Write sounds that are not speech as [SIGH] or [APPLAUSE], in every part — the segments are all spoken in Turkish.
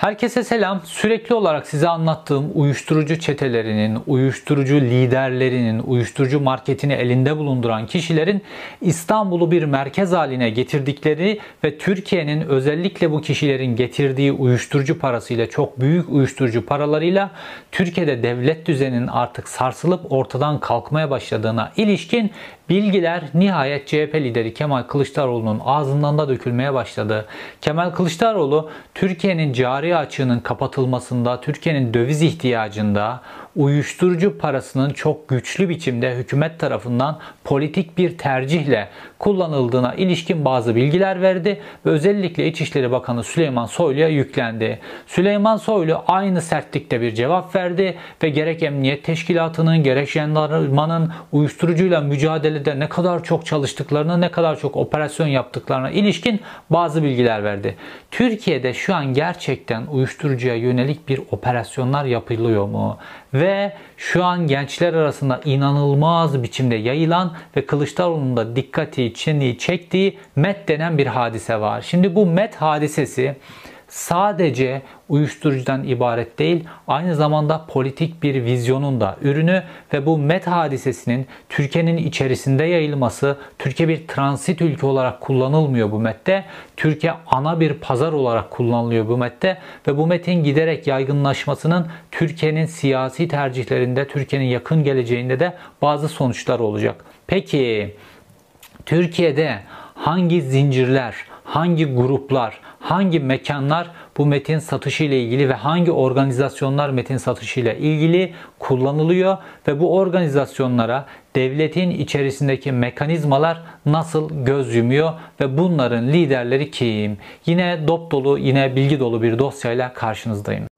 Herkese selam. Sürekli olarak size anlattığım uyuşturucu çetelerinin, uyuşturucu liderlerinin, uyuşturucu marketini elinde bulunduran kişilerin İstanbul'u bir merkez haline getirdikleri ve Türkiye'nin özellikle bu kişilerin getirdiği uyuşturucu parasıyla çok büyük uyuşturucu paralarıyla Türkiye'de devlet düzeninin artık sarsılıp ortadan kalkmaya başladığına ilişkin Bilgiler nihayet CHP lideri Kemal Kılıçdaroğlu'nun ağzından da dökülmeye başladı. Kemal Kılıçdaroğlu Türkiye'nin cari açığının kapatılmasında, Türkiye'nin döviz ihtiyacında, uyuşturucu parasının çok güçlü biçimde hükümet tarafından politik bir tercihle kullanıldığına ilişkin bazı bilgiler verdi ve özellikle İçişleri Bakanı Süleyman Soylu'ya yüklendi. Süleyman Soylu aynı sertlikte bir cevap verdi ve gerek Emniyet Teşkilatı'nın gerek jandarmanın uyuşturucuyla mücadelede ne kadar çok çalıştıklarını, ne kadar çok operasyon yaptıklarına ilişkin bazı bilgiler verdi. Türkiye'de şu an gerçekten uyuşturucuya yönelik bir operasyonlar yapılıyor mu? ve şu an gençler arasında inanılmaz biçimde yayılan ve Kılıçdaroğlu'nun da dikkati çektiği MET denen bir hadise var. Şimdi bu MET hadisesi sadece uyuşturucudan ibaret değil, aynı zamanda politik bir vizyonun da ürünü ve bu MET hadisesinin Türkiye'nin içerisinde yayılması, Türkiye bir transit ülke olarak kullanılmıyor bu MET'te. Türkiye ana bir pazar olarak kullanılıyor bu MET'te ve bu MET'in giderek yaygınlaşmasının Türkiye'nin siyasi tercihlerinde, Türkiye'nin yakın geleceğinde de bazı sonuçlar olacak. Peki Türkiye'de hangi zincirler, hangi gruplar, hangi mekanlar bu metin satışı ile ilgili ve hangi organizasyonlar metin satışı ile ilgili kullanılıyor ve bu organizasyonlara devletin içerisindeki mekanizmalar nasıl göz yumuyor ve bunların liderleri kim? Yine dop dolu, yine bilgi dolu bir dosyayla karşınızdayım.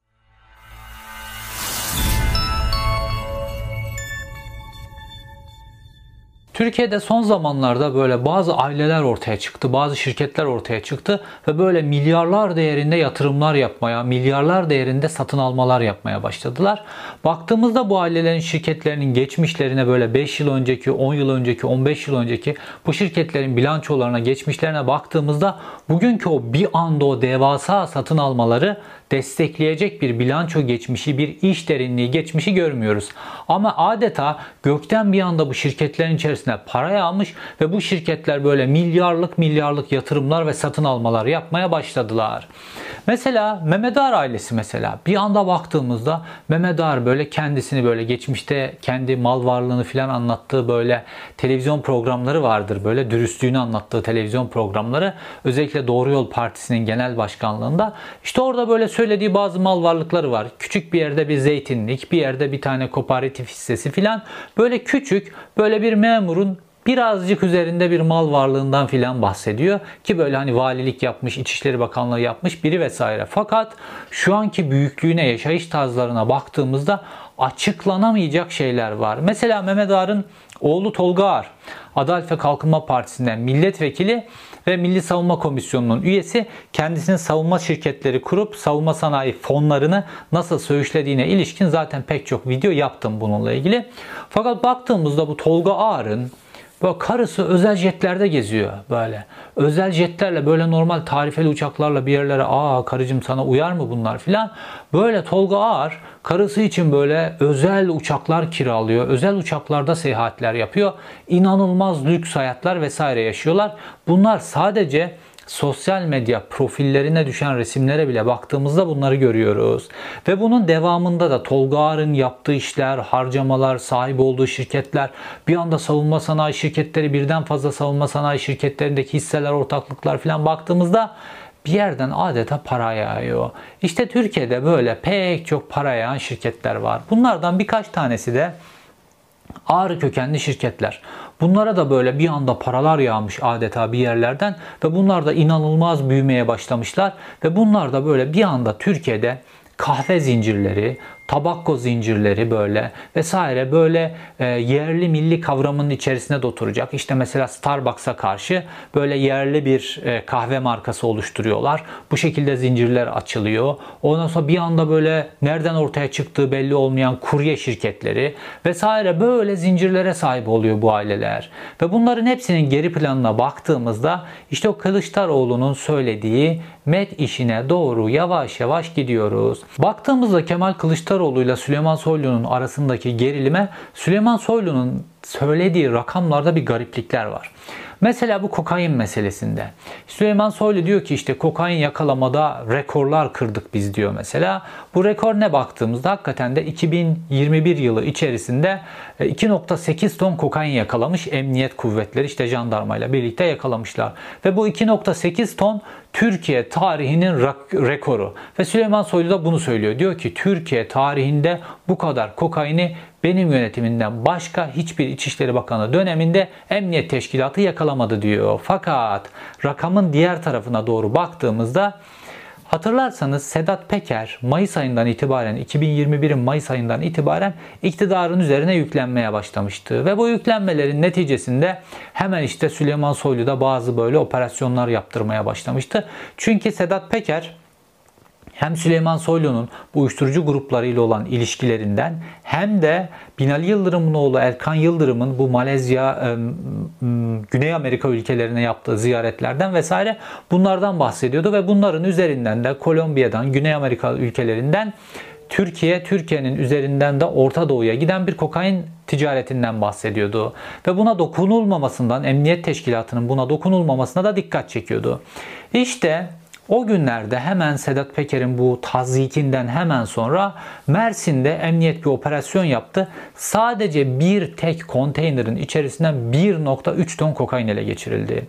Türkiye'de son zamanlarda böyle bazı aileler ortaya çıktı, bazı şirketler ortaya çıktı ve böyle milyarlar değerinde yatırımlar yapmaya, milyarlar değerinde satın almalar yapmaya başladılar. Baktığımızda bu ailelerin şirketlerinin geçmişlerine böyle 5 yıl önceki, 10 yıl önceki, 15 yıl önceki bu şirketlerin bilançolarına, geçmişlerine baktığımızda bugünkü o bir anda o devasa satın almaları destekleyecek bir bilanço geçmişi, bir iş derinliği geçmişi görmüyoruz. Ama adeta gökten bir anda bu şirketlerin içerisine para yağmış ve bu şirketler böyle milyarlık milyarlık yatırımlar ve satın almalar yapmaya başladılar. Mesela Mehmet Ağar ailesi mesela bir anda baktığımızda Mehmet Ağar böyle kendisini böyle geçmişte kendi mal varlığını filan anlattığı böyle televizyon programları vardır. Böyle dürüstlüğünü anlattığı televizyon programları özellikle Doğru Yol Partisi'nin genel başkanlığında işte orada böyle söylediği bazı mal varlıkları var. Küçük bir yerde bir zeytinlik, bir yerde bir tane kooperatif hissesi filan. Böyle küçük, böyle bir memurun birazcık üzerinde bir mal varlığından filan bahsediyor ki böyle hani valilik yapmış, İçişleri Bakanlığı yapmış biri vesaire. Fakat şu anki büyüklüğüne, yaşayış tarzlarına baktığımızda açıklanamayacak şeyler var. Mesela Mehmet Ağar'ın oğlu Tolga Ağar, Adalet ve Kalkınma Partisi'nden milletvekili ve Milli Savunma Komisyonu'nun üyesi kendisinin savunma şirketleri kurup savunma sanayi fonlarını nasıl söğüşlediğine ilişkin zaten pek çok video yaptım bununla ilgili. Fakat baktığımızda bu Tolga Ağar'ın Böyle karısı özel jetlerde geziyor böyle. Özel jetlerle böyle normal tarifeli uçaklarla bir yerlere aa karıcığım sana uyar mı bunlar filan. Böyle Tolga Ağar karısı için böyle özel uçaklar kiralıyor. Özel uçaklarda seyahatler yapıyor. İnanılmaz lüks hayatlar vesaire yaşıyorlar. Bunlar sadece sosyal medya profillerine düşen resimlere bile baktığımızda bunları görüyoruz. Ve bunun devamında da Tolga Ağar'ın yaptığı işler, harcamalar, sahip olduğu şirketler, bir anda savunma sanayi şirketleri, birden fazla savunma sanayi şirketlerindeki hisseler, ortaklıklar falan baktığımızda bir yerden adeta para yağıyor. İşte Türkiye'de böyle pek çok para yağan şirketler var. Bunlardan birkaç tanesi de ağrı kökenli şirketler. Bunlara da böyle bir anda paralar yağmış adeta bir yerlerden ve bunlar da inanılmaz büyümeye başlamışlar ve bunlar da böyle bir anda Türkiye'de kahve zincirleri, tabakko zincirleri böyle vesaire böyle e, yerli milli kavramının içerisinde de oturacak. İşte mesela Starbucks'a karşı böyle yerli bir e, kahve markası oluşturuyorlar. Bu şekilde zincirler açılıyor. Ondan sonra bir anda böyle nereden ortaya çıktığı belli olmayan kurye şirketleri vesaire böyle zincirlere sahip oluyor bu aileler. Ve bunların hepsinin geri planına baktığımızda işte o Kılıçdaroğlu'nun söylediği met işine doğru yavaş yavaş gidiyoruz. Baktığımızda Kemal Kılıçdaroğlu ile Süleyman Soylu'nun arasındaki gerilime Süleyman Soylu'nun söylediği rakamlarda bir gariplikler var. Mesela bu kokain meselesinde. Süleyman Soylu diyor ki işte kokain yakalamada rekorlar kırdık biz diyor mesela. Bu rekor ne baktığımızda hakikaten de 2021 yılı içerisinde 2.8 e, ton kokain yakalamış emniyet kuvvetleri işte jandarmayla birlikte yakalamışlar. Ve bu 2.8 ton Türkiye tarihinin rekoru. Ve Süleyman Soylu da bunu söylüyor. Diyor ki Türkiye tarihinde bu kadar kokaini benim yönetimimden başka hiçbir İçişleri Bakanı döneminde emniyet teşkilatı yakalamadı diyor. Fakat rakamın diğer tarafına doğru baktığımızda Hatırlarsanız Sedat Peker Mayıs ayından itibaren 2021'in Mayıs ayından itibaren iktidarın üzerine yüklenmeye başlamıştı. Ve bu yüklenmelerin neticesinde hemen işte Süleyman Soylu da bazı böyle operasyonlar yaptırmaya başlamıştı. Çünkü Sedat Peker hem Süleyman Soylu'nun bu uyuşturucu gruplarıyla olan ilişkilerinden hem de Binali Yıldırım'ın oğlu Erkan Yıldırım'ın bu Malezya, Güney Amerika ülkelerine yaptığı ziyaretlerden vesaire bunlardan bahsediyordu ve bunların üzerinden de Kolombiya'dan, Güney Amerika ülkelerinden Türkiye, Türkiye'nin üzerinden de Orta Doğu'ya giden bir kokain ticaretinden bahsediyordu. Ve buna dokunulmamasından, emniyet teşkilatının buna dokunulmamasına da dikkat çekiyordu. İşte o günlerde hemen Sedat Peker'in bu tazikinden hemen sonra Mersin'de emniyet bir operasyon yaptı. Sadece bir tek konteynerin içerisinden 1.3 ton kokain ele geçirildi.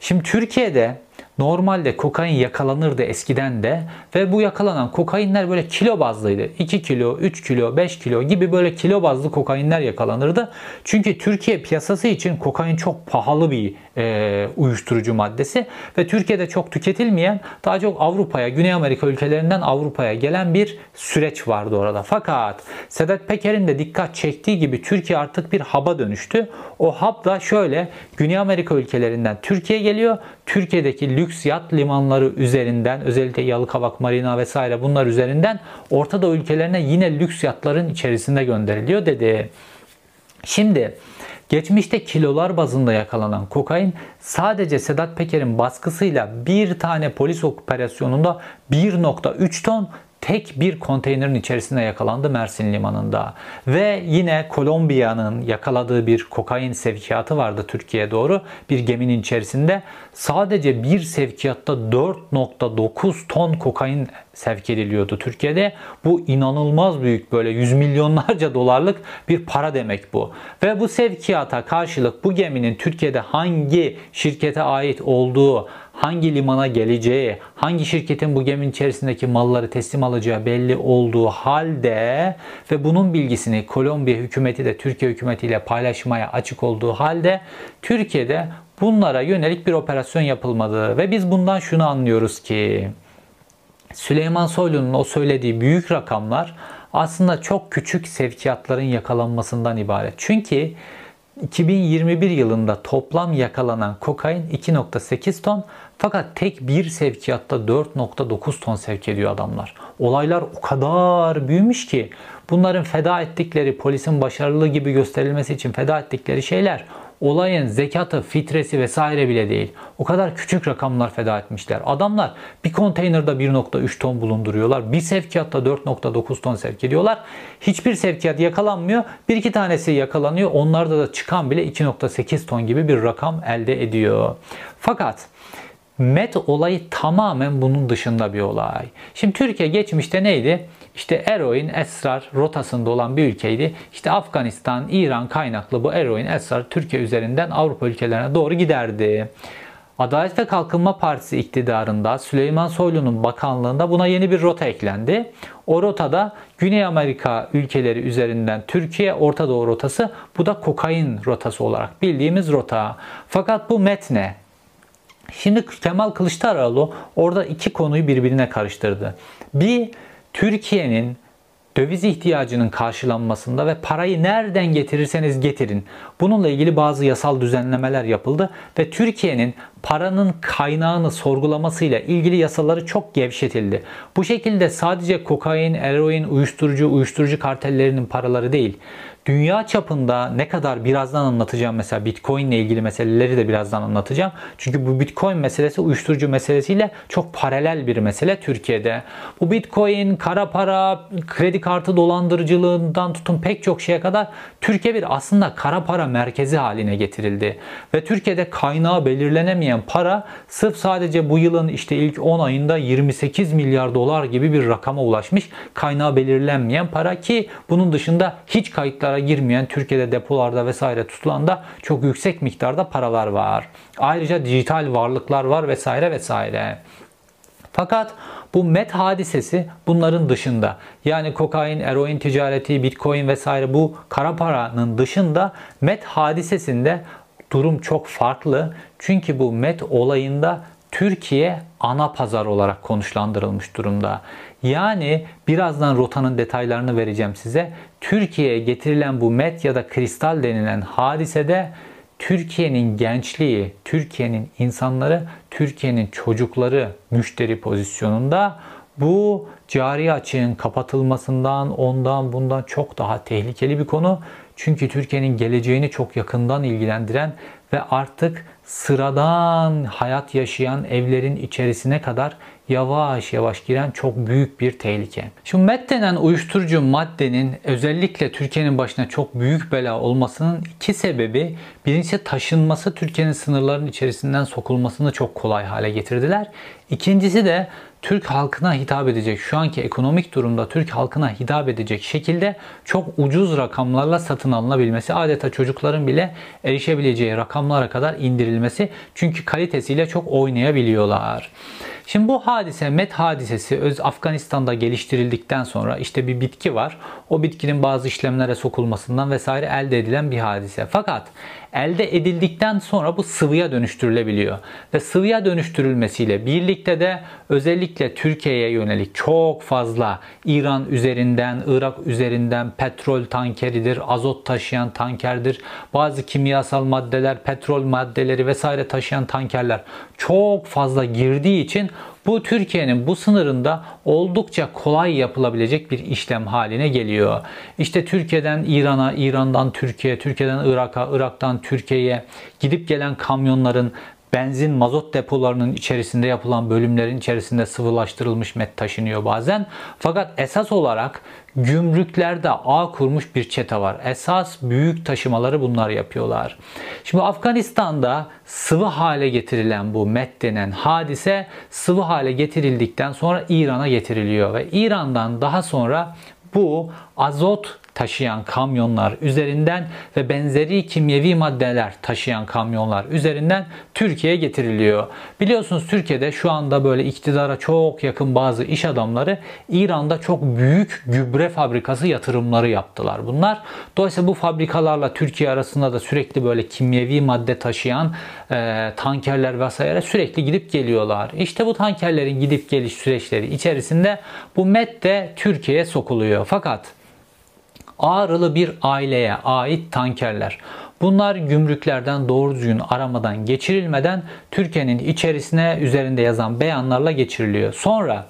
Şimdi Türkiye'de Normalde kokain yakalanırdı eskiden de ve bu yakalanan kokainler böyle kilo bazlıydı. 2 kilo, 3 kilo, 5 kilo gibi böyle kilo bazlı kokainler yakalanırdı. Çünkü Türkiye piyasası için kokain çok pahalı bir e, uyuşturucu maddesi ve Türkiye'de çok tüketilmeyen daha çok Avrupa'ya, Güney Amerika ülkelerinden Avrupa'ya gelen bir süreç vardı orada. Fakat Sedat Peker'in de dikkat çektiği gibi Türkiye artık bir haba dönüştü. O hub da şöyle Güney Amerika ülkelerinden Türkiye geliyor. Türkiye'deki lüks yat limanları üzerinden özellikle Yalıkavak Marina vesaire bunlar üzerinden Orta Doğu ülkelerine yine lüks yatların içerisinde gönderiliyor dedi. Şimdi Geçmişte kilolar bazında yakalanan kokain sadece Sedat Peker'in baskısıyla bir tane polis operasyonunda 1.3 ton tek bir konteynerin içerisinde yakalandı Mersin limanında. Ve yine Kolombiya'nın yakaladığı bir kokain sevkiyatı vardı Türkiye'ye doğru. Bir geminin içerisinde sadece bir sevkiyatta 4.9 ton kokain sevk ediliyordu Türkiye'de. Bu inanılmaz büyük böyle yüz milyonlarca dolarlık bir para demek bu. Ve bu sevkiyata karşılık bu geminin Türkiye'de hangi şirkete ait olduğu, hangi limana geleceği, hangi şirketin bu geminin içerisindeki malları teslim alacağı belli olduğu halde ve bunun bilgisini Kolombiya hükümeti de Türkiye hükümetiyle paylaşmaya açık olduğu halde Türkiye'de bunlara yönelik bir operasyon yapılmadı ve biz bundan şunu anlıyoruz ki Süleyman Soylu'nun o söylediği büyük rakamlar aslında çok küçük sevkiyatların yakalanmasından ibaret. Çünkü 2021 yılında toplam yakalanan kokain 2.8 ton fakat tek bir sevkiyatta 4.9 ton sevk ediyor adamlar. Olaylar o kadar büyümüş ki bunların feda ettikleri polisin başarılı gibi gösterilmesi için feda ettikleri şeyler olayın zekatı, fitresi vesaire bile değil. O kadar küçük rakamlar feda etmişler. Adamlar bir konteynerde 1.3 ton bulunduruyorlar. Bir sevkiyatta 4.9 ton sevk ediyorlar. Hiçbir sevkiyat yakalanmıyor. Bir iki tanesi yakalanıyor. Onlarda da çıkan bile 2.8 ton gibi bir rakam elde ediyor. Fakat Met olayı tamamen bunun dışında bir olay. Şimdi Türkiye geçmişte neydi? İşte eroin, esrar rotasında olan bir ülkeydi. İşte Afganistan, İran kaynaklı bu eroin, esrar Türkiye üzerinden Avrupa ülkelerine doğru giderdi. Adalet ve Kalkınma Partisi iktidarında Süleyman Soylu'nun bakanlığında buna yeni bir rota eklendi. O rotada Güney Amerika ülkeleri üzerinden Türkiye Orta Doğu rotası bu da kokain rotası olarak bildiğimiz rota. Fakat bu metne Şimdi Kemal Kılıçdaroğlu orada iki konuyu birbirine karıştırdı. Bir Türkiye'nin döviz ihtiyacının karşılanmasında ve parayı nereden getirirseniz getirin. Bununla ilgili bazı yasal düzenlemeler yapıldı ve Türkiye'nin paranın kaynağını sorgulamasıyla ilgili yasaları çok gevşetildi. Bu şekilde sadece kokain, eroin, uyuşturucu, uyuşturucu kartellerinin paraları değil, dünya çapında ne kadar birazdan anlatacağım mesela Bitcoin ile ilgili meseleleri de birazdan anlatacağım. Çünkü bu Bitcoin meselesi uyuşturucu meselesiyle çok paralel bir mesele Türkiye'de. Bu Bitcoin, kara para, kredi kartı dolandırıcılığından tutun pek çok şeye kadar Türkiye bir aslında kara para merkezi haline getirildi. Ve Türkiye'de kaynağı belirlenemeyen para sırf sadece bu yılın işte ilk 10 ayında 28 milyar dolar gibi bir rakama ulaşmış. Kaynağı belirlenmeyen para ki bunun dışında hiç kayıtlar kayıtlara girmeyen Türkiye'de depolarda vesaire tutulan da çok yüksek miktarda paralar var. Ayrıca dijital varlıklar var vesaire vesaire. Fakat bu MET hadisesi bunların dışında. Yani kokain, eroin ticareti, bitcoin vesaire bu kara paranın dışında MET hadisesinde durum çok farklı. Çünkü bu MET olayında Türkiye ana pazar olarak konuşlandırılmış durumda. Yani birazdan rotanın detaylarını vereceğim size. Türkiye'ye getirilen bu met ya da kristal denilen hadisede Türkiye'nin gençliği, Türkiye'nin insanları, Türkiye'nin çocukları müşteri pozisyonunda bu cari açığın kapatılmasından, ondan bundan çok daha tehlikeli bir konu. Çünkü Türkiye'nin geleceğini çok yakından ilgilendiren ve artık sıradan hayat yaşayan evlerin içerisine kadar yavaş yavaş giren çok büyük bir tehlike. Şimdi MET denen uyuşturucu maddenin özellikle Türkiye'nin başına çok büyük bela olmasının iki sebebi birincisi taşınması Türkiye'nin sınırlarının içerisinden sokulmasını çok kolay hale getirdiler. İkincisi de Türk halkına hitap edecek, şu anki ekonomik durumda Türk halkına hitap edecek şekilde çok ucuz rakamlarla satın alınabilmesi, adeta çocukların bile erişebileceği rakamlara kadar indirilmesi çünkü kalitesiyle çok oynayabiliyorlar. Şimdi bu hadise, met hadisesi öz Afganistan'da geliştirildikten sonra işte bir bitki var. O bitkinin bazı işlemlere sokulmasından vesaire elde edilen bir hadise. Fakat elde edildikten sonra bu sıvıya dönüştürülebiliyor. Ve sıvıya dönüştürülmesiyle birlikte de özellikle Türkiye'ye yönelik çok fazla İran üzerinden, Irak üzerinden petrol tankeridir, azot taşıyan tankerdir, bazı kimyasal maddeler, petrol maddeleri vesaire taşıyan tankerler çok fazla girdiği için bu Türkiye'nin bu sınırında oldukça kolay yapılabilecek bir işlem haline geliyor. İşte Türkiye'den İran'a, İran'dan Türkiye, Türkiye'den Irak'a, Irak'tan Türkiye'ye gidip gelen kamyonların benzin mazot depolarının içerisinde yapılan bölümlerin içerisinde sıvılaştırılmış met taşınıyor bazen. Fakat esas olarak gümrüklerde ağ kurmuş bir çete var. Esas büyük taşımaları bunlar yapıyorlar. Şimdi Afganistan'da sıvı hale getirilen bu met denen hadise sıvı hale getirildikten sonra İran'a getiriliyor ve İran'dan daha sonra bu azot taşıyan kamyonlar üzerinden ve benzeri kimyevi maddeler taşıyan kamyonlar üzerinden Türkiye'ye getiriliyor. Biliyorsunuz Türkiye'de şu anda böyle iktidara çok yakın bazı iş adamları İran'da çok büyük gübre fabrikası yatırımları yaptılar bunlar. Dolayısıyla bu fabrikalarla Türkiye arasında da sürekli böyle kimyevi madde taşıyan e, tankerler vesaire sürekli gidip geliyorlar. İşte bu tankerlerin gidip geliş süreçleri içerisinde bu met de Türkiye'ye sokuluyor. Fakat Ağrılı bir aileye ait tankerler. Bunlar gümrüklerden doğru düzgün aramadan geçirilmeden Türkiye'nin içerisine üzerinde yazan beyanlarla geçiriliyor. Sonra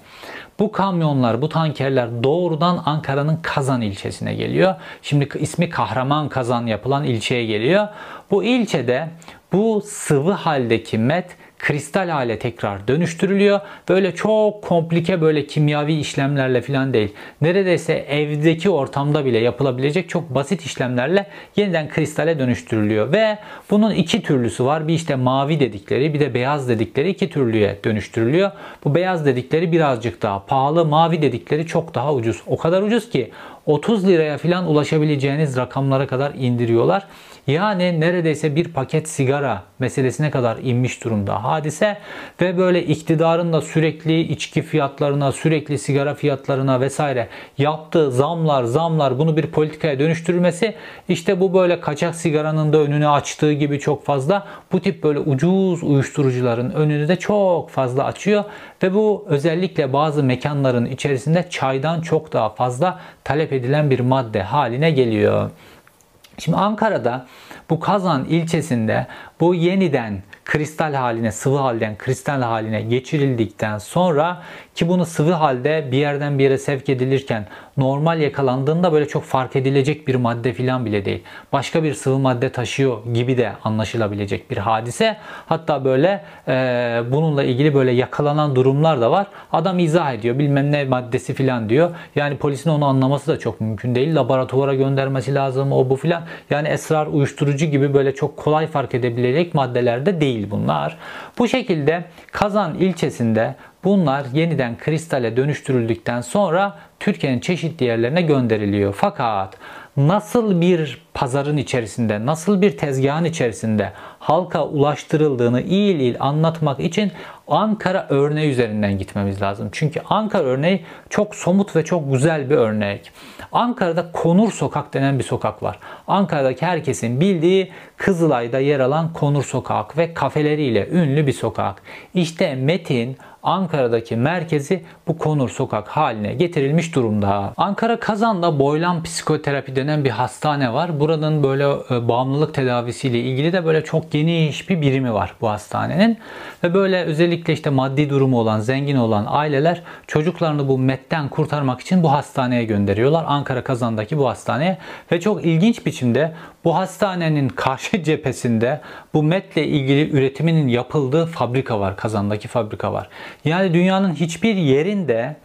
bu kamyonlar, bu tankerler doğrudan Ankara'nın Kazan ilçesine geliyor. Şimdi ismi Kahraman Kazan yapılan ilçeye geliyor. Bu ilçede bu sıvı haldeki met kristal hale tekrar dönüştürülüyor. Böyle çok komplike böyle kimyavi işlemlerle falan değil. Neredeyse evdeki ortamda bile yapılabilecek çok basit işlemlerle yeniden kristale dönüştürülüyor. Ve bunun iki türlüsü var. Bir işte mavi dedikleri bir de beyaz dedikleri iki türlüye dönüştürülüyor. Bu beyaz dedikleri birazcık daha pahalı. Mavi dedikleri çok daha ucuz. O kadar ucuz ki 30 liraya falan ulaşabileceğiniz rakamlara kadar indiriyorlar. Yani neredeyse bir paket sigara meselesine kadar inmiş durumda hadise ve böyle iktidarın da sürekli içki fiyatlarına, sürekli sigara fiyatlarına vesaire yaptığı zamlar, zamlar bunu bir politikaya dönüştürülmesi işte bu böyle kaçak sigaranın da önünü açtığı gibi çok fazla bu tip böyle ucuz uyuşturucuların önünü de çok fazla açıyor ve bu özellikle bazı mekanların içerisinde çaydan çok daha fazla talep edilen bir madde haline geliyor. Şimdi Ankara'da bu Kazan ilçesinde bu yeniden kristal haline, sıvı halden kristal haline geçirildikten sonra ki bunu sıvı halde bir yerden bir yere sevk edilirken normal yakalandığında böyle çok fark edilecek bir madde filan bile değil. Başka bir sıvı madde taşıyor gibi de anlaşılabilecek bir hadise. Hatta böyle e, bununla ilgili böyle yakalanan durumlar da var. Adam izah ediyor bilmem ne maddesi filan diyor. Yani polisin onu anlaması da çok mümkün değil. Laboratuvara göndermesi lazım o bu filan. Yani esrar uyuşturucu gibi böyle çok kolay fark edebilecek maddelerde değil bunlar. Bu şekilde Kazan ilçesinde Bunlar yeniden kristale dönüştürüldükten sonra Türkiye'nin çeşitli yerlerine gönderiliyor. Fakat nasıl bir pazarın içerisinde, nasıl bir tezgahın içerisinde halka ulaştırıldığını iyi il anlatmak için Ankara örneği üzerinden gitmemiz lazım. Çünkü Ankara örneği çok somut ve çok güzel bir örnek. Ankara'da Konur Sokak denen bir sokak var. Ankara'daki herkesin bildiği Kızılay'da yer alan Konur Sokak ve kafeleriyle ünlü bir sokak. İşte Metin Ankara'daki merkezi bu Konur Sokak haline getirilmiş durumda. Ankara Kazan'da Boylan Psikoterapi denen bir hastane var. Buranın böyle e, bağımlılık tedavisiyle ilgili de böyle çok geniş bir birimi var bu hastanenin. Ve böyle özellikle işte maddi durumu olan, zengin olan aileler çocuklarını bu metten kurtarmak için bu hastaneye gönderiyorlar. Ankara Kazan'daki bu hastaneye. Ve çok ilginç biçimde bu hastanenin karşı [LAUGHS] cephesinde bu metle ilgili üretiminin yapıldığı fabrika var. Kazan'daki fabrika var. Yani dünyanın hiçbir yerinde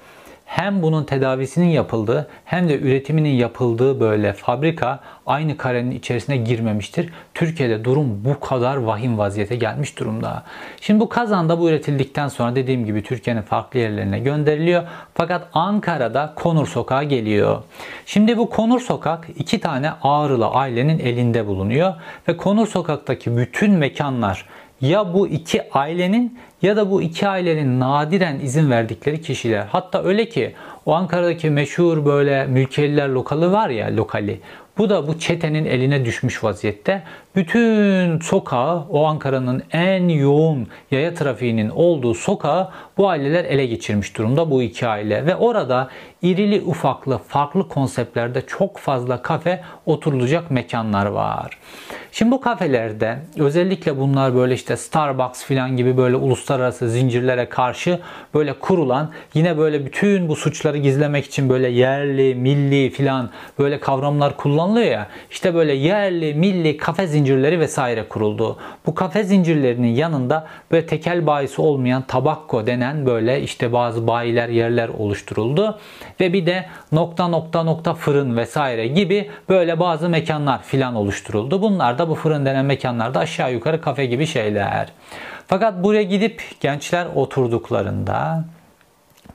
hem bunun tedavisinin yapıldığı hem de üretiminin yapıldığı böyle fabrika aynı karenin içerisine girmemiştir. Türkiye'de durum bu kadar vahim vaziyete gelmiş durumda. Şimdi bu kazanda bu üretildikten sonra dediğim gibi Türkiye'nin farklı yerlerine gönderiliyor. Fakat Ankara'da Konur Sokağı geliyor. Şimdi bu Konur Sokak iki tane Ağrılı ailenin elinde bulunuyor. Ve Konur Sokak'taki bütün mekanlar ya bu iki ailenin ya da bu iki ailenin nadiren izin verdikleri kişiler. Hatta öyle ki o Ankara'daki meşhur böyle mülkiyeliler lokalı var ya lokali. Bu da bu çetenin eline düşmüş vaziyette. Bütün sokağı o Ankara'nın en yoğun yaya trafiğinin olduğu sokağı bu aileler ele geçirmiş durumda bu iki aile. Ve orada irili ufaklı farklı konseptlerde çok fazla kafe oturulacak mekanlar var. Şimdi bu kafelerde özellikle bunlar böyle işte Starbucks filan gibi böyle uluslararası zincirlere karşı böyle kurulan yine böyle bütün bu suçları gizlemek için böyle yerli, milli filan böyle kavramlar kullanılıyor ya. İşte böyle yerli, milli kafe zincirleri vesaire kuruldu. Bu kafe zincirlerinin yanında böyle tekel bayisi olmayan tabakko denen böyle işte bazı bayiler yerler oluşturuldu. Ve bir de nokta nokta nokta fırın vesaire gibi böyle bazı mekanlar filan oluşturuldu. Bunlar da bu fırın denen mekanlarda aşağı yukarı kafe gibi şeyler. Fakat buraya gidip gençler oturduklarında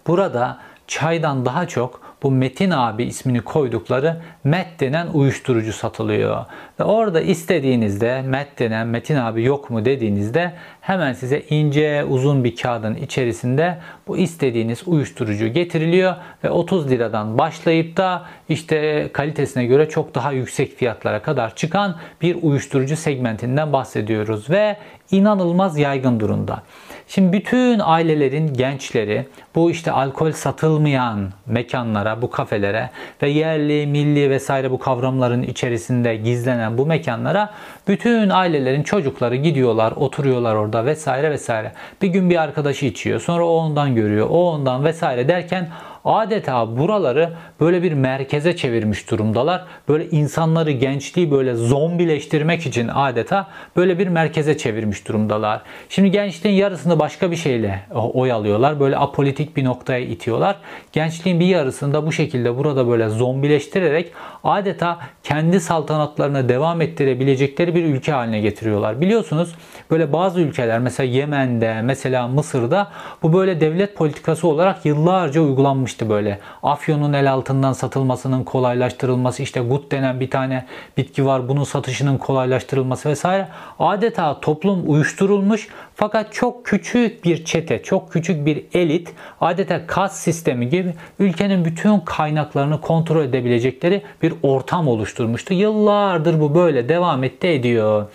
burada çaydan daha çok bu Metin abi ismini koydukları Met denen uyuşturucu satılıyor. Ve orada istediğinizde Met denen Metin abi yok mu dediğinizde hemen size ince uzun bir kağıdın içerisinde bu istediğiniz uyuşturucu getiriliyor ve 30 liradan başlayıp da işte kalitesine göre çok daha yüksek fiyatlara kadar çıkan bir uyuşturucu segmentinden bahsediyoruz ve inanılmaz yaygın durumda. Şimdi bütün ailelerin gençleri bu işte alkol satılmayan mekanlara, bu kafelere ve yerli, milli vesaire bu kavramların içerisinde gizlenen bu mekanlara bütün ailelerin çocukları gidiyorlar, oturuyorlar orada vesaire vesaire. Bir gün bir arkadaşı içiyor, sonra o ondan görüyor, o ondan vesaire derken adeta buraları böyle bir merkeze çevirmiş durumdalar. Böyle insanları, gençliği böyle zombileştirmek için adeta böyle bir merkeze çevirmiş durumdalar. Şimdi gençliğin yarısını başka bir şeyle oy alıyorlar. Böyle apolitik bir noktaya itiyorlar. Gençliğin bir yarısını da bu şekilde burada böyle zombileştirerek adeta kendi saltanatlarına devam ettirebilecekleri bir ülke haline getiriyorlar. Biliyorsunuz böyle bazı ülkeler mesela Yemen'de, mesela Mısır'da bu böyle devlet politikası olarak yıllarca uygulanmış işte böyle afyonun el altından satılmasının kolaylaştırılması işte gut denen bir tane bitki var bunun satışının kolaylaştırılması vesaire adeta toplum uyuşturulmuş fakat çok küçük bir çete, çok küçük bir elit adeta kas sistemi gibi ülkenin bütün kaynaklarını kontrol edebilecekleri bir ortam oluşturmuştu. Yıllardır bu böyle devam etti ediyor.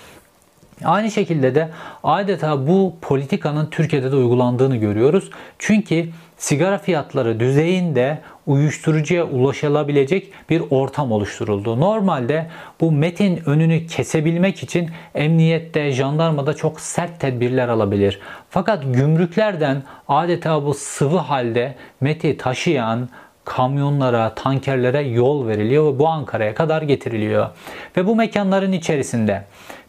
Aynı şekilde de adeta bu politikanın Türkiye'de de uygulandığını görüyoruz. Çünkü sigara fiyatları düzeyinde uyuşturucuya ulaşılabilecek bir ortam oluşturuldu. Normalde bu metin önünü kesebilmek için emniyette, jandarmada çok sert tedbirler alabilir. Fakat gümrüklerden adeta bu sıvı halde meti taşıyan kamyonlara, tankerlere yol veriliyor ve bu Ankara'ya kadar getiriliyor. Ve bu mekanların içerisinde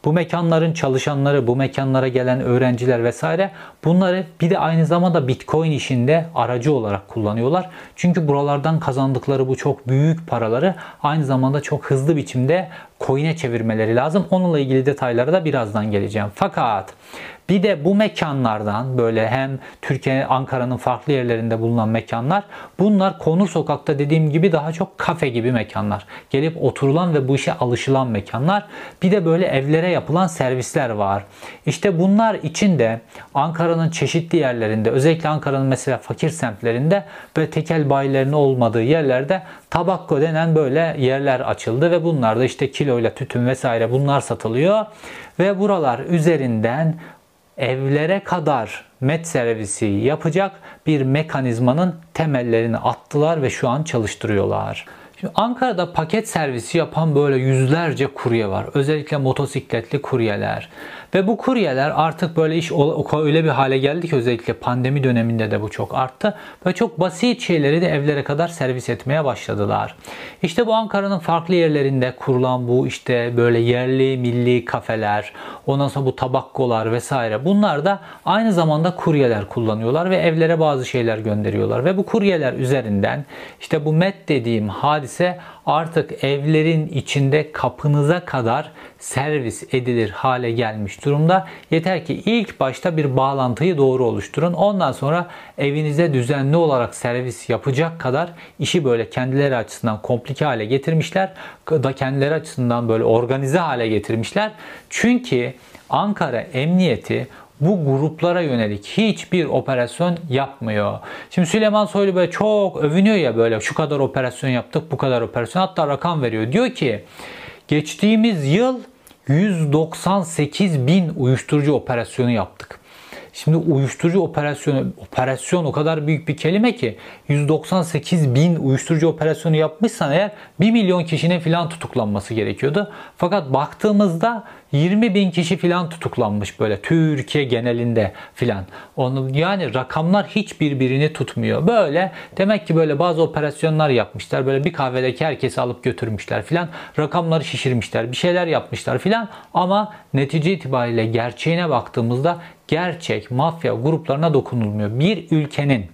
bu mekanların çalışanları, bu mekanlara gelen öğrenciler vesaire bunları bir de aynı zamanda Bitcoin işinde aracı olarak kullanıyorlar. Çünkü buralardan kazandıkları bu çok büyük paraları aynı zamanda çok hızlı biçimde coin'e çevirmeleri lazım. Onunla ilgili detaylara da birazdan geleceğim. Fakat bir de bu mekanlardan böyle hem Türkiye, Ankara'nın farklı yerlerinde bulunan mekanlar bunlar konu sokakta dediğim gibi daha çok kafe gibi mekanlar. Gelip oturulan ve bu işe alışılan mekanlar. Bir de böyle evlere yapılan servisler var. İşte bunlar için de Ankara'nın çeşitli yerlerinde özellikle Ankara'nın mesela fakir semtlerinde böyle tekel bayilerinin olmadığı yerlerde tabakko denen böyle yerler açıldı ve bunlarda işte kiloyla tütün vesaire bunlar satılıyor ve buralar üzerinden evlere kadar met servisi yapacak bir mekanizmanın temellerini attılar ve şu an çalıştırıyorlar. Şimdi Ankara'da paket servisi yapan böyle yüzlerce kurye var. Özellikle motosikletli kuryeler. Ve bu kuryeler artık böyle iş öyle bir hale geldi ki özellikle pandemi döneminde de bu çok arttı. Ve çok basit şeyleri de evlere kadar servis etmeye başladılar. İşte bu Ankara'nın farklı yerlerinde kurulan bu işte böyle yerli milli kafeler, ondan sonra bu tabakkolar vesaire bunlar da aynı zamanda kuryeler kullanıyorlar ve evlere bazı şeyler gönderiyorlar. Ve bu kuryeler üzerinden işte bu MET dediğim hadise artık evlerin içinde kapınıza kadar servis edilir hale gelmiş durumda. Yeter ki ilk başta bir bağlantıyı doğru oluşturun. Ondan sonra evinize düzenli olarak servis yapacak kadar işi böyle kendileri açısından komplike hale getirmişler. Da kendileri açısından böyle organize hale getirmişler. Çünkü Ankara Emniyeti bu gruplara yönelik hiçbir operasyon yapmıyor. Şimdi Süleyman Soylu böyle çok övünüyor ya böyle şu kadar operasyon yaptık bu kadar operasyon hatta rakam veriyor. Diyor ki geçtiğimiz yıl 198 bin uyuşturucu operasyonu yaptık. Şimdi uyuşturucu operasyonu, operasyon o kadar büyük bir kelime ki 198 bin uyuşturucu operasyonu yapmışsan eğer 1 milyon kişinin filan tutuklanması gerekiyordu. Fakat baktığımızda 20 bin kişi filan tutuklanmış böyle Türkiye genelinde filan. Yani rakamlar hiç birbirini tutmuyor. Böyle demek ki böyle bazı operasyonlar yapmışlar. Böyle bir kahvedeki herkesi alıp götürmüşler filan. Rakamları şişirmişler. Bir şeyler yapmışlar filan. Ama netice itibariyle gerçeğine baktığımızda gerçek mafya gruplarına dokunulmuyor. Bir ülkenin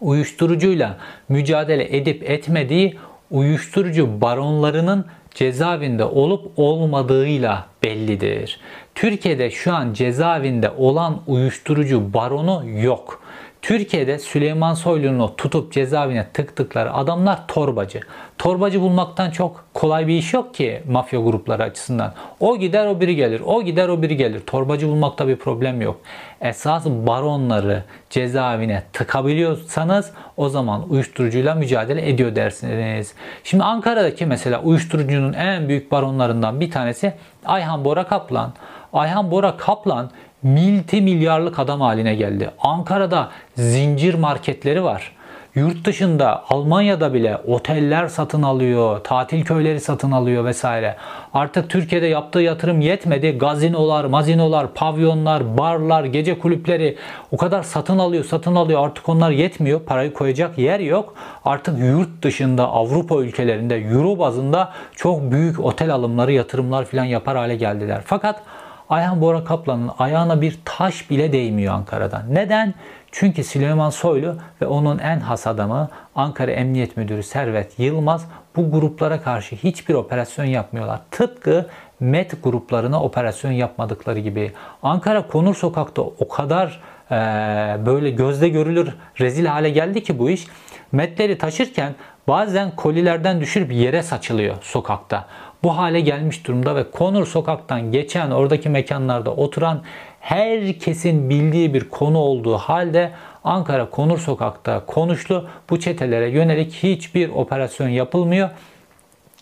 uyuşturucuyla mücadele edip etmediği uyuşturucu baronlarının cezaevinde olup olmadığıyla bellidir. Türkiye'de şu an cezaevinde olan uyuşturucu baronu yok. Türkiye'de Süleyman Soylu'nu tutup cezaevine tıktıkları adamlar torbacı. Torbacı bulmaktan çok kolay bir iş yok ki mafya grupları açısından. O gider o biri gelir. O gider o biri gelir. Torbacı bulmakta bir problem yok. Esas baronları cezaevine tıkabiliyorsanız o zaman uyuşturucuyla mücadele ediyor dersiniz. Şimdi Ankara'daki mesela uyuşturucunun en büyük baronlarından bir tanesi Ayhan Bora Kaplan. Ayhan Bora Kaplan milti milyarlık adam haline geldi. Ankara'da zincir marketleri var. Yurt dışında Almanya'da bile oteller satın alıyor, tatil köyleri satın alıyor vesaire. Artık Türkiye'de yaptığı yatırım yetmedi. Gazinolar, mazinolar, pavyonlar, barlar, gece kulüpleri o kadar satın alıyor, satın alıyor. Artık onlar yetmiyor. Parayı koyacak yer yok. Artık yurt dışında Avrupa ülkelerinde Euro bazında çok büyük otel alımları, yatırımlar falan yapar hale geldiler. Fakat Ayhan Bora Kaplan'ın ayağına bir taş bile değmiyor Ankara'dan. Neden? Çünkü Süleyman Soylu ve onun en has adamı Ankara Emniyet Müdürü Servet Yılmaz bu gruplara karşı hiçbir operasyon yapmıyorlar. Tıpkı MET gruplarına operasyon yapmadıkları gibi. Ankara Konur Sokak'ta o kadar e, böyle gözde görülür rezil hale geldi ki bu iş. MET'leri taşırken bazen kolilerden düşürüp yere saçılıyor sokakta bu hale gelmiş durumda ve Konur sokaktan geçen oradaki mekanlarda oturan herkesin bildiği bir konu olduğu halde Ankara Konur sokakta konuşlu bu çetelere yönelik hiçbir operasyon yapılmıyor.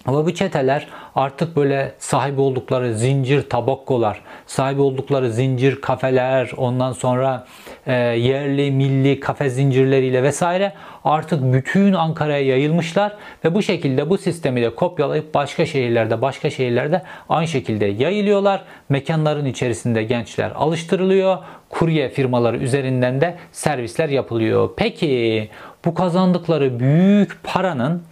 Ama bu çeteler artık böyle sahip oldukları zincir tabakkolar, sahip oldukları zincir kafeler, ondan sonra e, yerli milli kafe zincirleriyle vesaire artık bütün Ankara'ya yayılmışlar ve bu şekilde bu sistemi de kopyalayıp başka şehirlerde başka şehirlerde aynı şekilde yayılıyorlar. Mekanların içerisinde gençler alıştırılıyor. Kurye firmaları üzerinden de servisler yapılıyor. Peki bu kazandıkları büyük paranın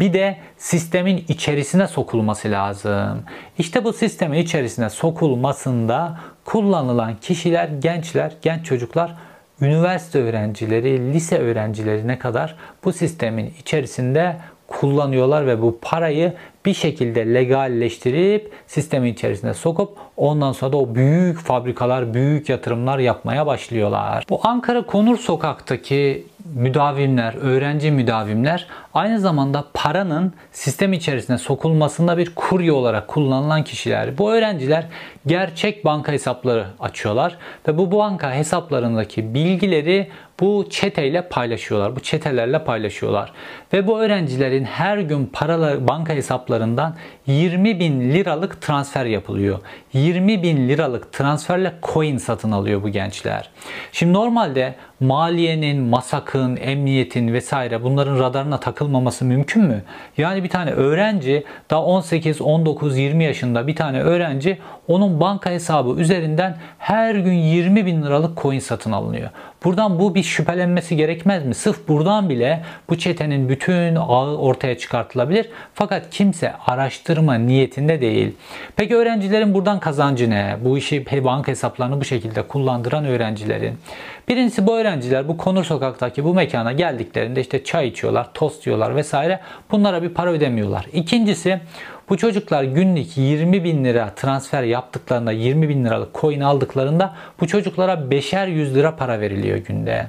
bir de sistemin içerisine sokulması lazım. İşte bu sistemin içerisine sokulmasında kullanılan kişiler, gençler, genç çocuklar, üniversite öğrencileri, lise öğrencilerine kadar bu sistemin içerisinde kullanıyorlar ve bu parayı bir şekilde legalleştirip sistemin içerisine sokup ondan sonra da o büyük fabrikalar, büyük yatırımlar yapmaya başlıyorlar. Bu Ankara Konur Sokak'taki müdavimler, öğrenci müdavimler aynı zamanda paranın sistem içerisine sokulmasında bir kurye olarak kullanılan kişiler. Bu öğrenciler gerçek banka hesapları açıyorlar ve bu banka hesaplarındaki bilgileri bu çeteyle paylaşıyorlar. Bu çetelerle paylaşıyorlar. Ve bu öğrencilerin her gün paralar banka hesaplarından 20 bin liralık transfer yapılıyor. 20 bin liralık transferle coin satın alıyor bu gençler. Şimdi normalde maliyenin, masakın, emniyetin vesaire bunların radarına takılmaması mümkün mü? Yani bir tane öğrenci daha 18, 19, 20 yaşında bir tane öğrenci onun banka hesabı üzerinden her gün 20 bin liralık coin satın alınıyor. Buradan bu bir şüphelenmesi gerekmez mi? Sırf buradan bile bu çetenin bütün ağı ortaya çıkartılabilir. Fakat kimse araştırma niyetinde değil. Peki öğrencilerin buradan kazancı ne? Bu işi banka hesaplarını bu şekilde kullandıran öğrencilerin. Birincisi bu öğrenciler bu Konur Sokak'taki bu mekana geldiklerinde işte çay içiyorlar, tost yiyorlar vesaire. Bunlara bir para ödemiyorlar. İkincisi bu çocuklar günlük 20 bin lira transfer yaptıklarında 20 bin liralık coin aldıklarında bu çocuklara beşer 100 lira para veriliyor günde.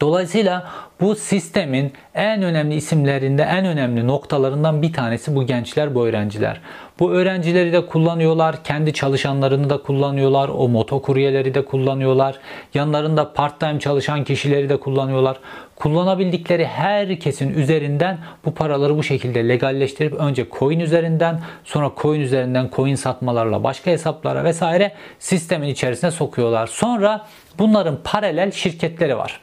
Dolayısıyla bu sistemin en önemli isimlerinde en önemli noktalarından bir tanesi bu gençler, bu öğrenciler. Bu öğrencileri de kullanıyorlar, kendi çalışanlarını da kullanıyorlar, o motokuryeleri de kullanıyorlar, yanlarında part-time çalışan kişileri de kullanıyorlar. Kullanabildikleri herkesin üzerinden bu paraları bu şekilde legalleştirip önce coin üzerinden sonra coin üzerinden coin satmalarla başka hesaplara vesaire sistemin içerisine sokuyorlar. Sonra bunların paralel şirketleri var.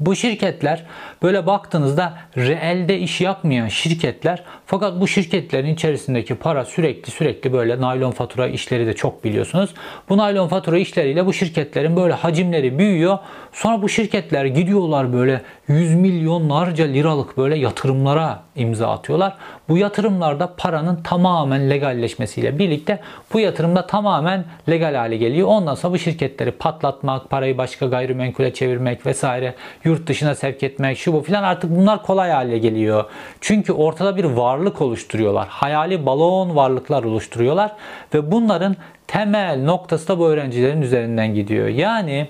Bu şirketler böyle baktığınızda reelde iş yapmayan şirketler fakat bu şirketlerin içerisindeki para sürekli sürekli böyle naylon fatura işleri de çok biliyorsunuz. Bu naylon fatura işleriyle bu şirketlerin böyle hacimleri büyüyor. Sonra bu şirketler gidiyorlar böyle yüz milyonlarca liralık böyle yatırımlara imza atıyorlar. Bu yatırımlarda paranın tamamen legalleşmesiyle birlikte bu yatırımda tamamen legal hale geliyor. Ondan sonra bu şirketleri patlatmak, parayı başka gayrimenkule çevirmek vesaire, yurt dışına sevk etmek, şu bu filan artık bunlar kolay hale geliyor. Çünkü ortada bir varlık oluşturuyorlar. Hayali balon varlıklar oluşturuyorlar ve bunların temel noktası da bu öğrencilerin üzerinden gidiyor. Yani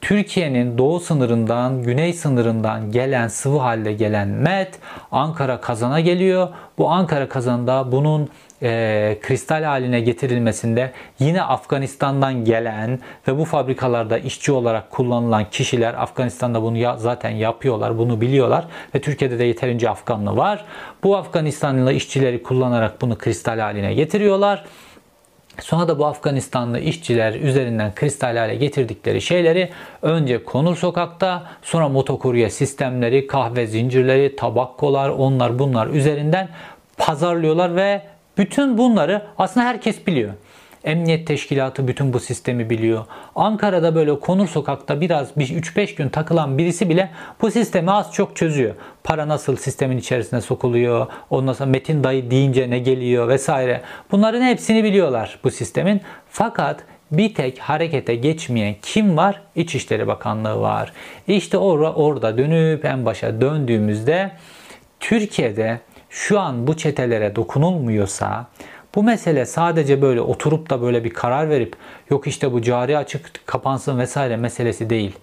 Türkiye'nin doğu sınırından, güney sınırından gelen sıvı halde gelen met Ankara kazana geliyor. Bu Ankara kazanda bunun e, kristal haline getirilmesinde yine Afganistan'dan gelen ve bu fabrikalarda işçi olarak kullanılan kişiler Afganistan'da bunu ya, zaten yapıyorlar, bunu biliyorlar ve Türkiye'de de yeterince Afganlı var. Bu Afganistanlı işçileri kullanarak bunu kristal haline getiriyorlar. Sonra da bu Afganistanlı işçiler üzerinden kristal hale getirdikleri şeyleri önce Konur Sokak'ta sonra motokurye sistemleri, kahve zincirleri, tabakkolar onlar bunlar üzerinden pazarlıyorlar ve bütün bunları aslında herkes biliyor. Emniyet Teşkilatı bütün bu sistemi biliyor. Ankara'da böyle Konur Sokak'ta biraz bir 3-5 gün takılan birisi bile bu sistemi az çok çözüyor. Para nasıl sistemin içerisine sokuluyor, ondan sonra Metin dayı deyince ne geliyor vesaire. Bunların hepsini biliyorlar bu sistemin. Fakat bir tek harekete geçmeyen kim var? İçişleri Bakanlığı var. İşte orada, orada dönüp en başa döndüğümüzde Türkiye'de şu an bu çetelere dokunulmuyorsa bu mesele sadece böyle oturup da böyle bir karar verip yok işte bu cari açık kapansın vesaire meselesi değil.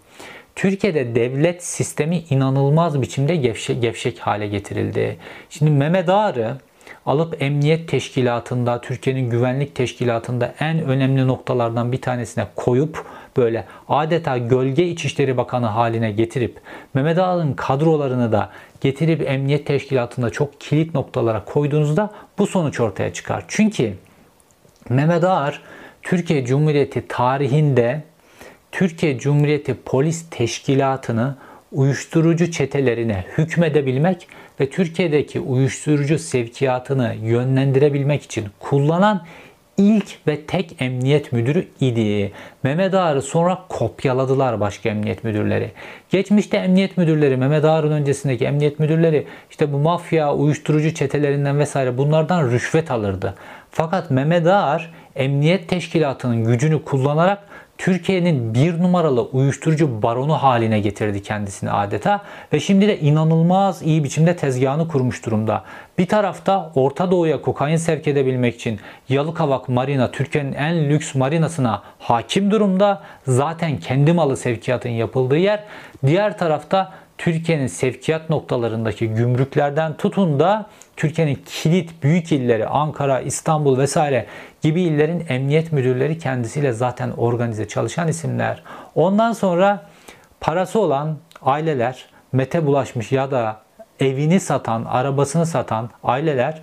Türkiye'de devlet sistemi inanılmaz biçimde gevşek, gevşek hale getirildi. Şimdi Mehmet Ağrı alıp emniyet teşkilatında, Türkiye'nin güvenlik teşkilatında en önemli noktalardan bir tanesine koyup böyle adeta gölge İçişleri Bakanı haline getirip Mehmet Ağar'ın kadrolarını da getirip emniyet teşkilatında çok kilit noktalara koyduğunuzda bu sonuç ortaya çıkar. Çünkü Mehmet Ağar Türkiye Cumhuriyeti tarihinde Türkiye Cumhuriyeti Polis Teşkilatı'nı uyuşturucu çetelerine hükmedebilmek ve Türkiye'deki uyuşturucu sevkiyatını yönlendirebilmek için kullanan ilk ve tek emniyet müdürü idi. Mehmet Ağar'ı sonra kopyaladılar başka emniyet müdürleri. Geçmişte emniyet müdürleri, Mehmet Ağar'ın öncesindeki emniyet müdürleri işte bu mafya, uyuşturucu çetelerinden vesaire bunlardan rüşvet alırdı. Fakat Mehmet Ağar emniyet teşkilatının gücünü kullanarak Türkiye'nin bir numaralı uyuşturucu baronu haline getirdi kendisini adeta ve şimdi de inanılmaz iyi biçimde tezgahını kurmuş durumda. Bir tarafta Orta Doğu'ya kokain sevk edebilmek için Yalıkavak Marina Türkiye'nin en lüks marinasına hakim durumda. Zaten kendi malı sevkiyatın yapıldığı yer. Diğer tarafta Türkiye'nin sevkiyat noktalarındaki gümrüklerden tutun da Türkiye'nin kilit büyük illeri Ankara, İstanbul vesaire gibi illerin emniyet müdürleri kendisiyle zaten organize çalışan isimler. Ondan sonra parası olan aileler, mete bulaşmış ya da evini satan, arabasını satan aileler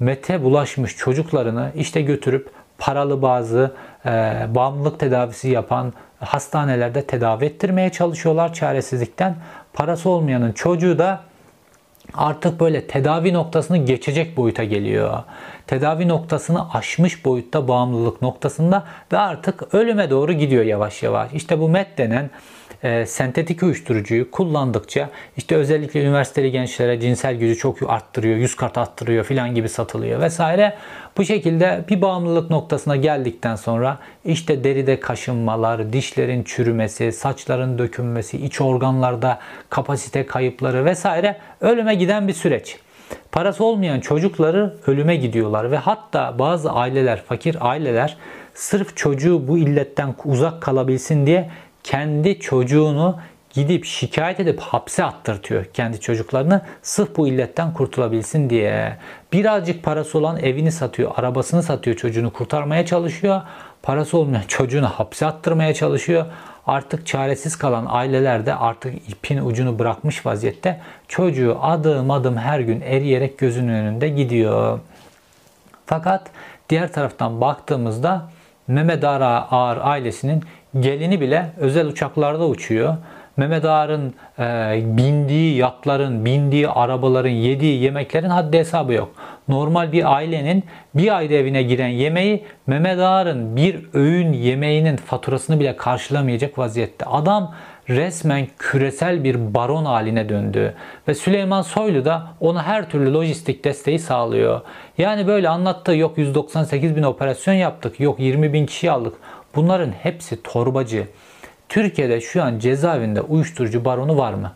mete bulaşmış çocuklarını işte götürüp paralı bazı e, bağımlılık tedavisi yapan hastanelerde tedavi ettirmeye çalışıyorlar çaresizlikten. Parası olmayanın çocuğu da artık böyle tedavi noktasını geçecek boyuta geliyor. Tedavi noktasını aşmış boyutta bağımlılık noktasında ve artık ölüme doğru gidiyor yavaş yavaş. İşte bu MET denen e, sentetik uyuşturucuyu kullandıkça işte özellikle üniversiteli gençlere cinsel gücü çok arttırıyor, yüz kat arttırıyor filan gibi satılıyor vesaire. Bu şekilde bir bağımlılık noktasına geldikten sonra işte deride kaşınmalar, dişlerin çürümesi, saçların dökülmesi, iç organlarda kapasite kayıpları vesaire ölüme giden bir süreç. Parası olmayan çocukları ölüme gidiyorlar ve hatta bazı aileler, fakir aileler sırf çocuğu bu illetten uzak kalabilsin diye kendi çocuğunu gidip şikayet edip hapse attırtıyor kendi çocuklarını sırf bu illetten kurtulabilsin diye. Birazcık parası olan evini satıyor, arabasını satıyor, çocuğunu kurtarmaya çalışıyor. Parası olmayan çocuğunu hapse attırmaya çalışıyor. Artık çaresiz kalan aileler de artık ipin ucunu bırakmış vaziyette. Çocuğu adım adım her gün eriyerek gözünün önünde gidiyor. Fakat diğer taraftan baktığımızda Mehmet Ağar ailesinin gelini bile özel uçaklarda uçuyor. Mehmet Ağar'ın e, bindiği yatların, bindiği arabaların, yediği yemeklerin haddi hesabı yok. Normal bir ailenin bir ayrı evine giren yemeği Mehmet Ağar'ın bir öğün yemeğinin faturasını bile karşılamayacak vaziyette. Adam resmen küresel bir baron haline döndü. Ve Süleyman Soylu da ona her türlü lojistik desteği sağlıyor. Yani böyle anlattığı yok 198 bin operasyon yaptık, yok 20 bin kişi aldık. Bunların hepsi torbacı. Türkiye'de şu an cezaevinde uyuşturucu baronu var mı?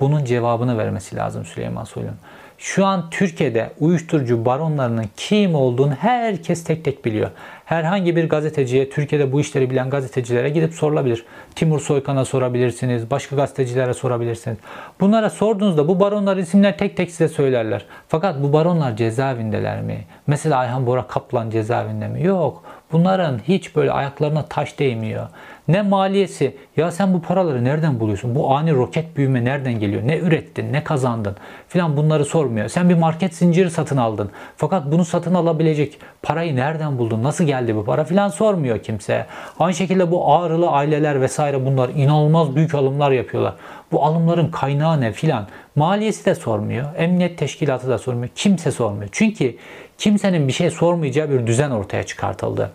Bunun cevabını vermesi lazım Süleyman Soylu'nun. Şu an Türkiye'de uyuşturucu baronlarının kim olduğunu herkes tek tek biliyor. Herhangi bir gazeteciye, Türkiye'de bu işleri bilen gazetecilere gidip sorulabilir. Timur Soykan'a sorabilirsiniz, başka gazetecilere sorabilirsiniz. Bunlara sorduğunuzda bu baronlar isimler tek tek size söylerler. Fakat bu baronlar cezaevindeler mi? Mesela Ayhan Bora Kaplan cezaevinde mi? Yok. Bunların hiç böyle ayaklarına taş değmiyor. Ne maliyesi, ya sen bu paraları nereden buluyorsun? Bu ani roket büyüme nereden geliyor? Ne ürettin, ne kazandın filan bunları sormuyor. Sen bir market zinciri satın aldın. Fakat bunu satın alabilecek parayı nereden buldun? Nasıl geldi bu para filan sormuyor kimse. Aynı şekilde bu ağrılı aileler vesaire bunlar inanılmaz büyük alımlar yapıyorlar. Bu alımların kaynağı ne filan. Maliyesi de sormuyor. Emniyet teşkilatı da sormuyor. Kimse sormuyor. Çünkü kimsenin bir şey sormayacağı bir düzen ortaya çıkartıldı.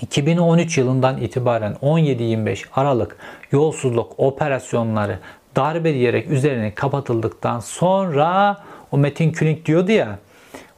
2013 yılından itibaren 17-25 Aralık yolsuzluk operasyonları darbe diyerek üzerine kapatıldıktan sonra o Metin Külünk diyordu ya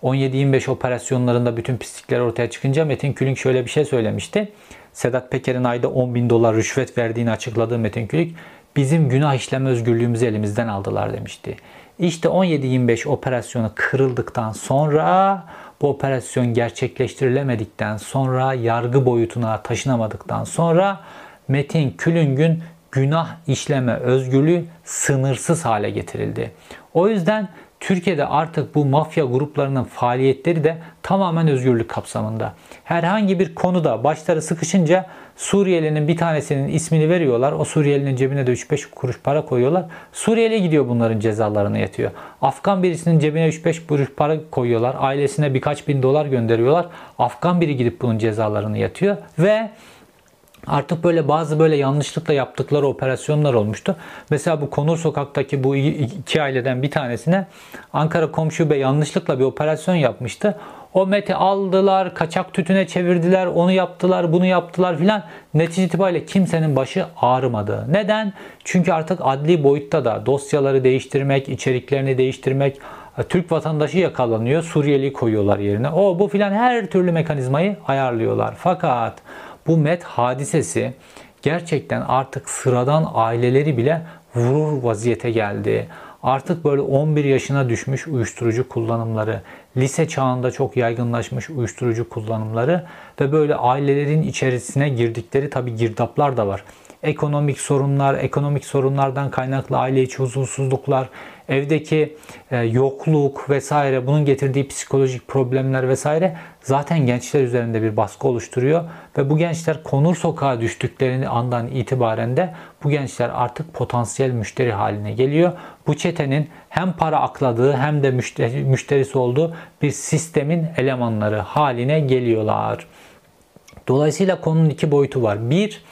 17-25 operasyonlarında bütün pislikler ortaya çıkınca Metin Külünk şöyle bir şey söylemişti. Sedat Peker'in ayda 10 bin dolar rüşvet verdiğini açıkladığı Metin Külünk bizim günah işleme özgürlüğümüzü elimizden aldılar demişti. İşte 17-25 operasyonu kırıldıktan sonra bu operasyon gerçekleştirilemedikten sonra yargı boyutuna taşınamadıktan sonra Metin Külüng'ün günah işleme özgürlüğü sınırsız hale getirildi. O yüzden Türkiye'de artık bu mafya gruplarının faaliyetleri de tamamen özgürlük kapsamında. Herhangi bir konuda başları sıkışınca Suriyelinin bir tanesinin ismini veriyorlar. O Suriyelinin cebine de 3-5 kuruş para koyuyorlar. Suriyeli gidiyor bunların cezalarını yatıyor. Afgan birisinin cebine 3-5 kuruş para koyuyorlar. Ailesine birkaç bin dolar gönderiyorlar. Afgan biri gidip bunun cezalarını yatıyor ve Artık böyle bazı böyle yanlışlıkla yaptıkları operasyonlar olmuştu. Mesela bu Konur Sokak'taki bu iki aileden bir tanesine Ankara Komşu Bey yanlışlıkla bir operasyon yapmıştı. O meti aldılar, kaçak tütüne çevirdiler, onu yaptılar, bunu yaptılar filan. Netice itibariyle kimsenin başı ağrımadı. Neden? Çünkü artık adli boyutta da dosyaları değiştirmek, içeriklerini değiştirmek, Türk vatandaşı yakalanıyor, Suriyeli koyuyorlar yerine. O bu filan her türlü mekanizmayı ayarlıyorlar. Fakat bu met hadisesi gerçekten artık sıradan aileleri bile vurur vaziyete geldi. Artık böyle 11 yaşına düşmüş uyuşturucu kullanımları, lise çağında çok yaygınlaşmış uyuşturucu kullanımları ve böyle ailelerin içerisine girdikleri tabi girdaplar da var ekonomik sorunlar, ekonomik sorunlardan kaynaklı aile içi huzursuzluklar, evdeki e, yokluk vesaire bunun getirdiği psikolojik problemler vesaire zaten gençler üzerinde bir baskı oluşturuyor ve bu gençler konur sokağa düştüklerini andan itibaren de bu gençler artık potansiyel müşteri haline geliyor. Bu çetenin hem para akladığı hem de müşteri, müşterisi olduğu bir sistemin elemanları haline geliyorlar. Dolayısıyla konunun iki boyutu var. Bir,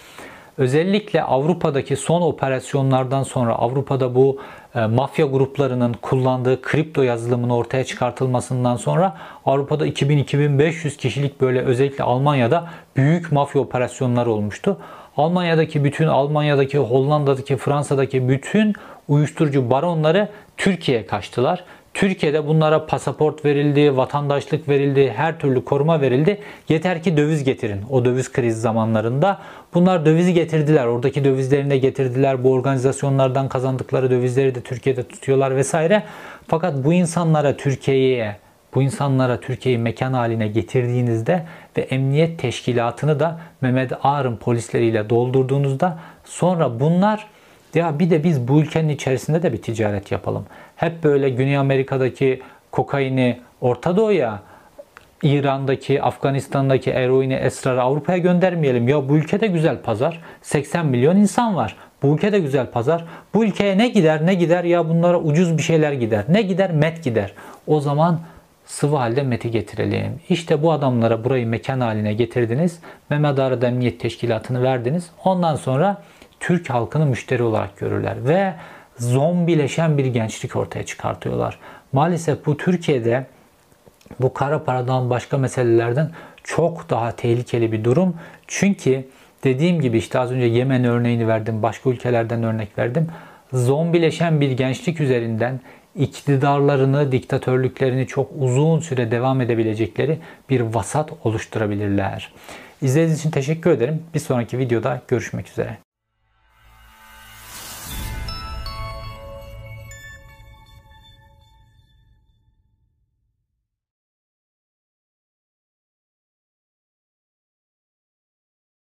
Özellikle Avrupa'daki son operasyonlardan sonra Avrupa'da bu mafya gruplarının kullandığı kripto yazılımın ortaya çıkartılmasından sonra Avrupa'da 2000-2500 kişilik böyle özellikle Almanya'da büyük mafya operasyonları olmuştu. Almanya'daki bütün Almanya'daki Hollanda'daki Fransa'daki bütün uyuşturucu baronları Türkiye'ye kaçtılar. Türkiye'de bunlara pasaport verildi, vatandaşlık verildi, her türlü koruma verildi. Yeter ki döviz getirin o döviz kriz zamanlarında. Bunlar dövizi getirdiler. Oradaki dövizlerini de getirdiler. Bu organizasyonlardan kazandıkları dövizleri de Türkiye'de tutuyorlar vesaire. Fakat bu insanlara Türkiye'ye bu insanlara Türkiye'yi mekan haline getirdiğinizde ve emniyet teşkilatını da Mehmet Ağar'ın polisleriyle doldurduğunuzda sonra bunlar ya bir de biz bu ülkenin içerisinde de bir ticaret yapalım. Hep böyle Güney Amerika'daki kokaini Orta Doğu'ya, İran'daki, Afganistan'daki eroini, esrarı Avrupa'ya göndermeyelim. Ya bu ülkede güzel pazar. 80 milyon insan var. Bu ülkede güzel pazar. Bu ülkeye ne gider ne gider ya bunlara ucuz bir şeyler gider. Ne gider? Met gider. O zaman sıvı halde meti getirelim. İşte bu adamlara burayı mekan haline getirdiniz. Mehmet Arada Emniyet Teşkilatı'nı verdiniz. Ondan sonra Türk halkını müşteri olarak görürler ve zombileşen bir gençlik ortaya çıkartıyorlar. Maalesef bu Türkiye'de bu kara paradan başka meselelerden çok daha tehlikeli bir durum. Çünkü dediğim gibi işte az önce Yemen örneğini verdim, başka ülkelerden örnek verdim. Zombileşen bir gençlik üzerinden iktidarlarını, diktatörlüklerini çok uzun süre devam edebilecekleri bir vasat oluşturabilirler. İzlediğiniz için teşekkür ederim. Bir sonraki videoda görüşmek üzere.